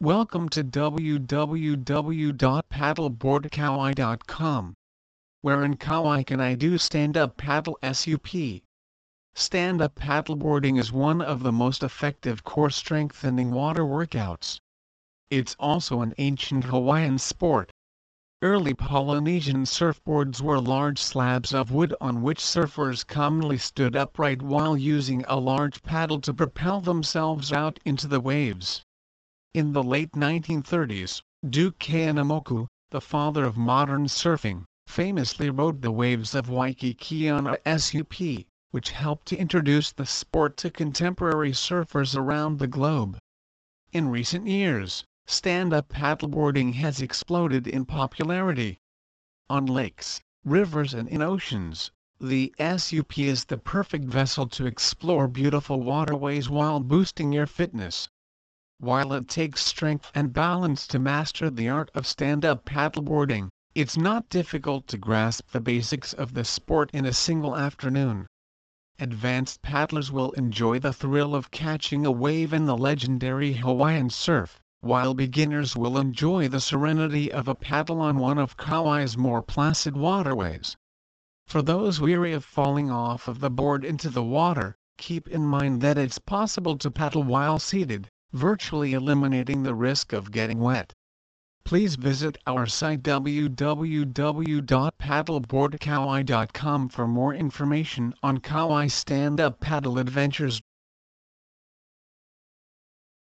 Welcome to www.paddleboardkauai.com. Where in Kauai can I do stand-up paddle SUP? Stand-up paddleboarding is one of the most effective core strengthening water workouts. It's also an ancient Hawaiian sport. Early Polynesian surfboards were large slabs of wood on which surfers commonly stood upright while using a large paddle to propel themselves out into the waves. In the late 1930s, Duke Kahanamoku, the father of modern surfing, famously rode the waves of Waikiki on a SUP, which helped to introduce the sport to contemporary surfers around the globe. In recent years, stand-up paddleboarding has exploded in popularity. On lakes, rivers and in oceans, the SUP is the perfect vessel to explore beautiful waterways while boosting your fitness. While it takes strength and balance to master the art of stand-up paddleboarding, it's not difficult to grasp the basics of the sport in a single afternoon. Advanced paddlers will enjoy the thrill of catching a wave in the legendary Hawaiian surf, while beginners will enjoy the serenity of a paddle on one of Kauai's more placid waterways. For those weary of falling off of the board into the water, keep in mind that it's possible to paddle while seated virtually eliminating the risk of getting wet. Please visit our site www.paddleboardkauai.com for more information on Kauai stand-up paddle adventures.